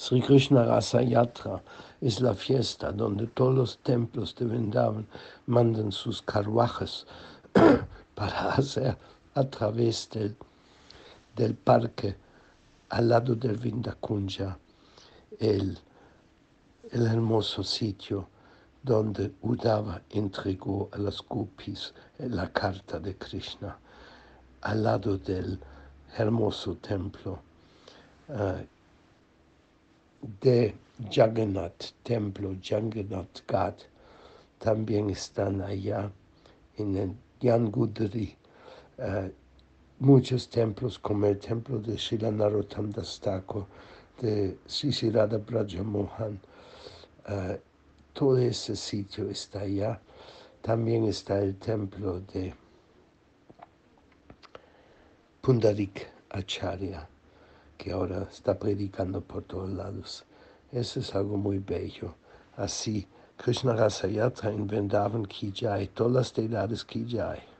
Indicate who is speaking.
Speaker 1: Sri Krishna Rasa Yatra es la fiesta donde todos los templos de Vrindavan mandan sus carruajes para hacer a través del, del parque al lado del Vindakunja el, el hermoso sitio donde Udava entregó a las gopis la carta de Krishna, al lado del hermoso templo uh, de Jagannath, templo Jagannath Ghat, también están allá en el Yangudri, uh, muchos templos como el templo de Srila Narottam de Sisirada Brajamohan, uh, todo ese sitio está allá. También está el templo de Pundarik Acharya, que ahora está predicando por todos lados. Eso es algo muy bello. Así, Krishna Rasa Yatra en Vrindavan Kijay, todas las deidades Kijay.